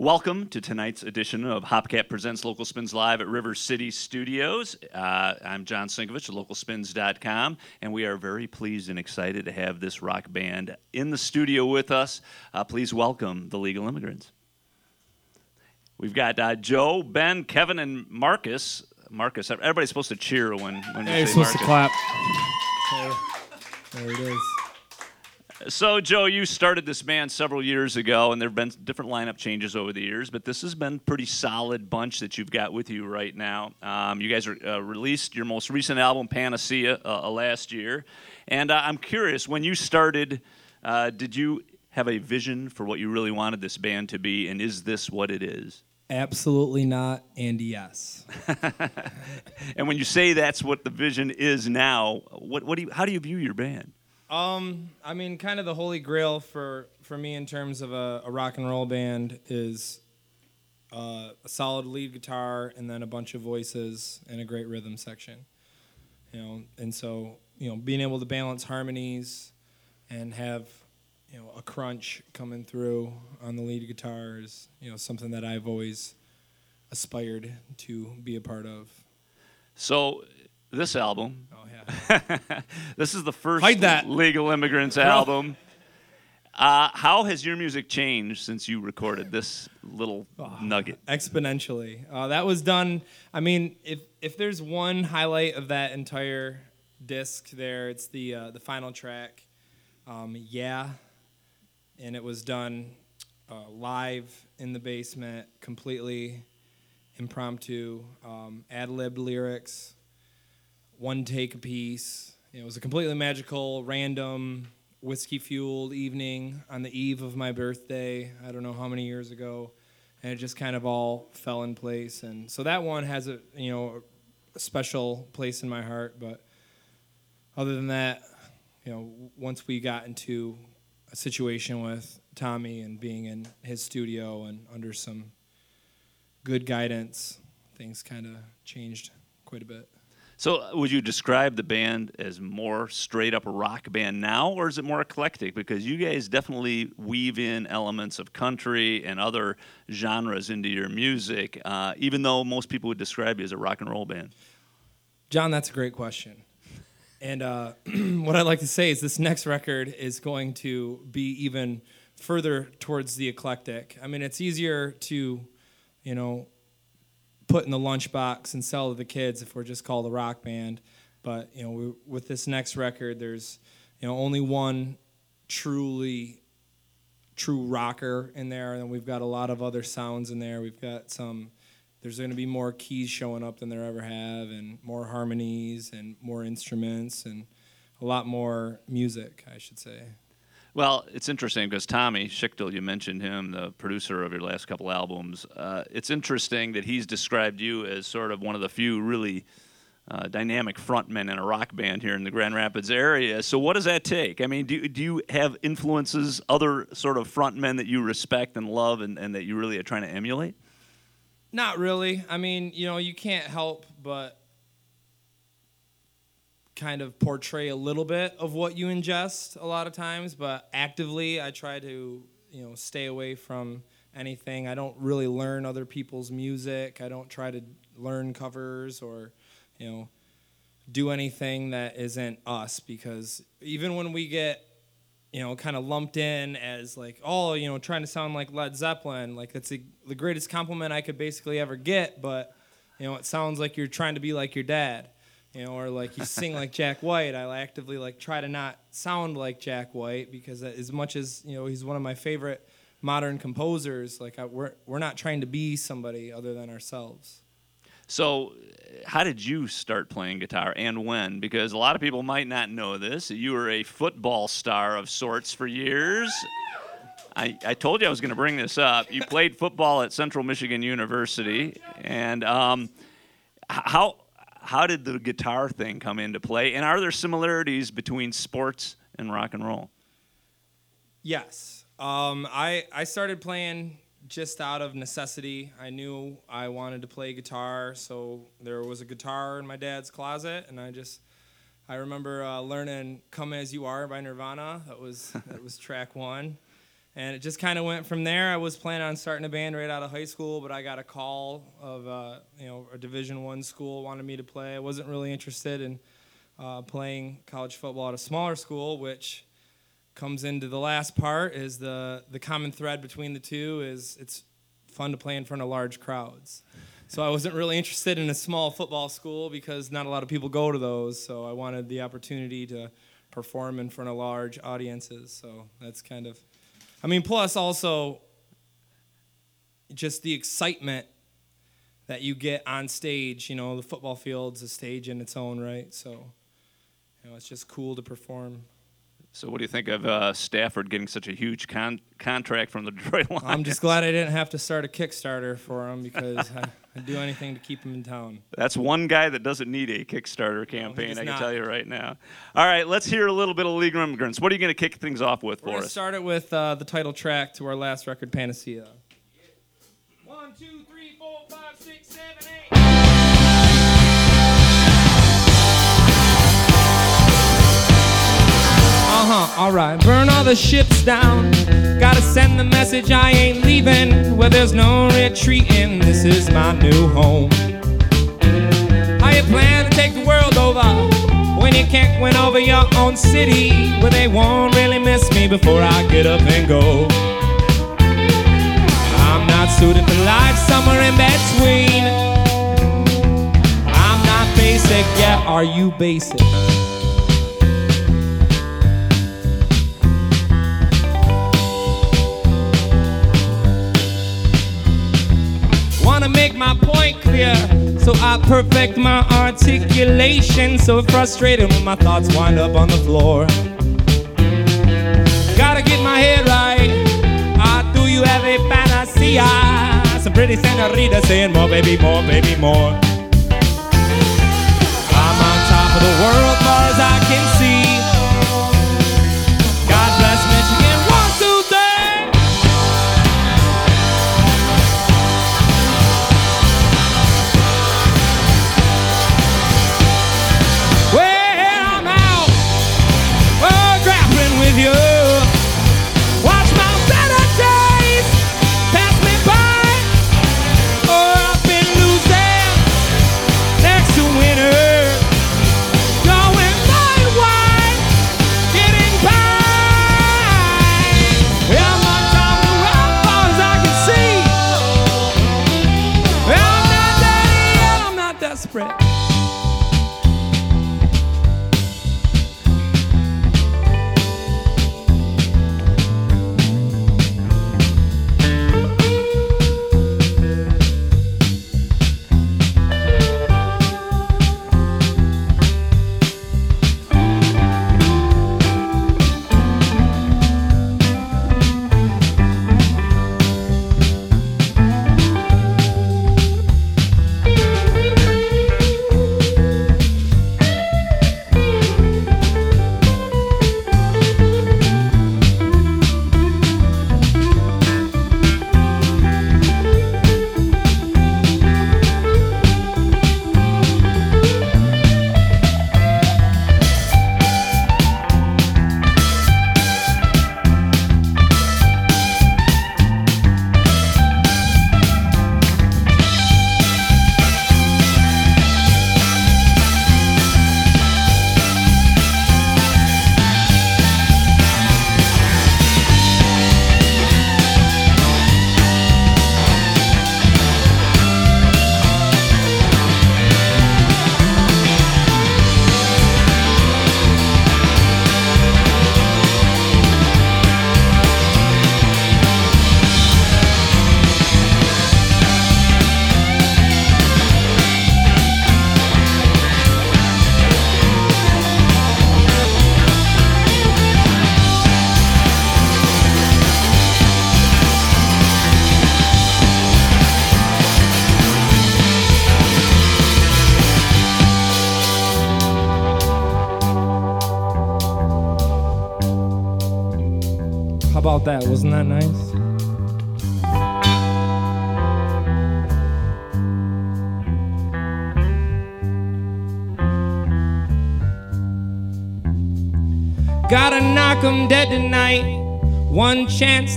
Welcome to tonight's edition of Hopcat Presents Local Spins Live at River City Studios. Uh, I'm John Sinkevics of LocalSpins.com, and we are very pleased and excited to have this rock band in the studio with us. Uh, please welcome the Legal Immigrants. We've got uh, Joe, Ben, Kevin, and Marcus. Marcus, everybody's supposed to cheer when, when you Hey, you're say supposed Marcus. to clap. There, there it is. So, Joe, you started this band several years ago, and there have been different lineup changes over the years, but this has been a pretty solid bunch that you've got with you right now. Um, you guys are, uh, released your most recent album, Panacea, uh, uh, last year. And uh, I'm curious, when you started, uh, did you have a vision for what you really wanted this band to be, and is this what it is? Absolutely not, and yes. And when you say that's what the vision is now, what, what do you, how do you view your band? Um, I mean, kind of the holy grail for for me in terms of a, a rock and roll band is uh, a solid lead guitar and then a bunch of voices and a great rhythm section. You know, and so you know, being able to balance harmonies and have you know a crunch coming through on the lead guitar is you know something that I've always aspired to be a part of. So, this album, Oh yeah. this is the first Hide that. Legal Immigrants album. Uh, how has your music changed since you recorded this little nugget? exponentially. Uh, that was done. I mean, if if there's one highlight of that entire disc, there it's the uh, the final track. Um, yeah, and it was done uh, live in the basement, completely impromptu, um, ad libbed lyrics, one take a piece. It was a completely magical, random, whiskey fueled evening on the eve of my birthday. I don't know how many years ago, and it just kind of all fell in place. And so that one has a you know a special place in my heart. But other than that, you know, once we got into a situation with Tommy and being in his studio and under some good guidance, things kind of changed quite a bit. So, uh, would you describe the band as more straight up rock band now, or is it more eclectic? Because you guys definitely weave in elements of country and other genres into your music, uh, even though most people would describe you as a rock and roll band. John, that's a great question. And uh, what I'd like to say is this next record is going to be even further towards the eclectic. I mean, it's easier to, you know, put in the lunchbox and sell to the kids if we're just called a rock band. But you know, we, with this next record, there's you know only one truly true rocker in there, and we've got a lot of other sounds in there. We've got some. There's going to be more keys showing up than there ever have, and more harmonies and more instruments and a lot more music, I should say. Well, it's interesting because Tommy Schichtel, you mentioned him, the producer of your last couple albums. Uh, it's interesting that he's described you as sort of one of the few really uh, dynamic frontmen in a rock band here in the Grand Rapids area. So, what does that take? I mean, do, do you have influences, other sort of frontmen that you respect and love and, and that you really are trying to emulate? Not really. I mean, you know, you can't help but kind of portray a little bit of what you ingest a lot of times, but actively I try to, you know, stay away from anything. I don't really learn other people's music. I don't try to learn covers or, you know, do anything that isn't us because even when we get you know, kind of lumped in as like, oh, you know, trying to sound like Led Zeppelin. Like that's the the greatest compliment I could basically ever get. But you know, it sounds like you're trying to be like your dad, you know, or like you sing like Jack White. I actively like try to not sound like Jack White because as much as you know, he's one of my favorite modern composers. Like I, we're we're not trying to be somebody other than ourselves. So, how did you start playing guitar and when? Because a lot of people might not know this. You were a football star of sorts for years. I, I told you I was going to bring this up. You played football at Central Michigan University, and um, how how did the guitar thing come into play? And are there similarities between sports and rock and roll? Yes. Um, I I started playing just out of necessity. I knew I wanted to play guitar, so there was a guitar in my dad's closet, and I just I remember uh, learning "Come as You Are" by Nirvana. That was that was track one, and it just kind of went from there. I was planning on starting a band right out of high school, but I got a call of uh, you know a Division One school wanted me to play. I wasn't really interested in uh, playing college football at a smaller school, which comes into the last part is the the common thread between the two is it's fun to play in front of large crowds. So I wasn't really interested in a small football school because not a lot of people go to those. So I wanted the opportunity to perform in front of large audiences. So that's kind of I mean, plus also just the excitement that you get on stage. You know, the football field's a stage in its own right. So, you know, it's just cool to perform. So, what do you think of uh, Stafford getting such a huge con- contract from the Detroit Lions? I'm just glad I didn't have to start a Kickstarter for him because I, I'd do anything to keep him in town. That's one guy that doesn't need a Kickstarter campaign, does I can not. tell you right now. All right, let's hear a little bit of Legal Immigrants. What are you going to kick things off with We're for going to us? start it with uh, the title track to our last record, Panacea. One, two, three, four, five, six, seven, eight. Huh, alright. Burn all the ships down. Gotta send the message I ain't leaving. Where there's no retreating. This is my new home. How you plan to take the world over when you can't win over your own city? Where they won't really miss me before I get up and go. I'm not suited for life, somewhere in between. I'm not basic, yeah, are you basic? Clear, so I perfect my articulation. So frustrated when my thoughts wind up on the floor. Gotta get my head right. Ah, do you have a panacea? Some pretty senorita saying more, baby, more, baby, more. I'm on top of the world, far as I can see. Desperate. How about that? Wasn't that nice? Gotta knock 'em dead tonight. One chance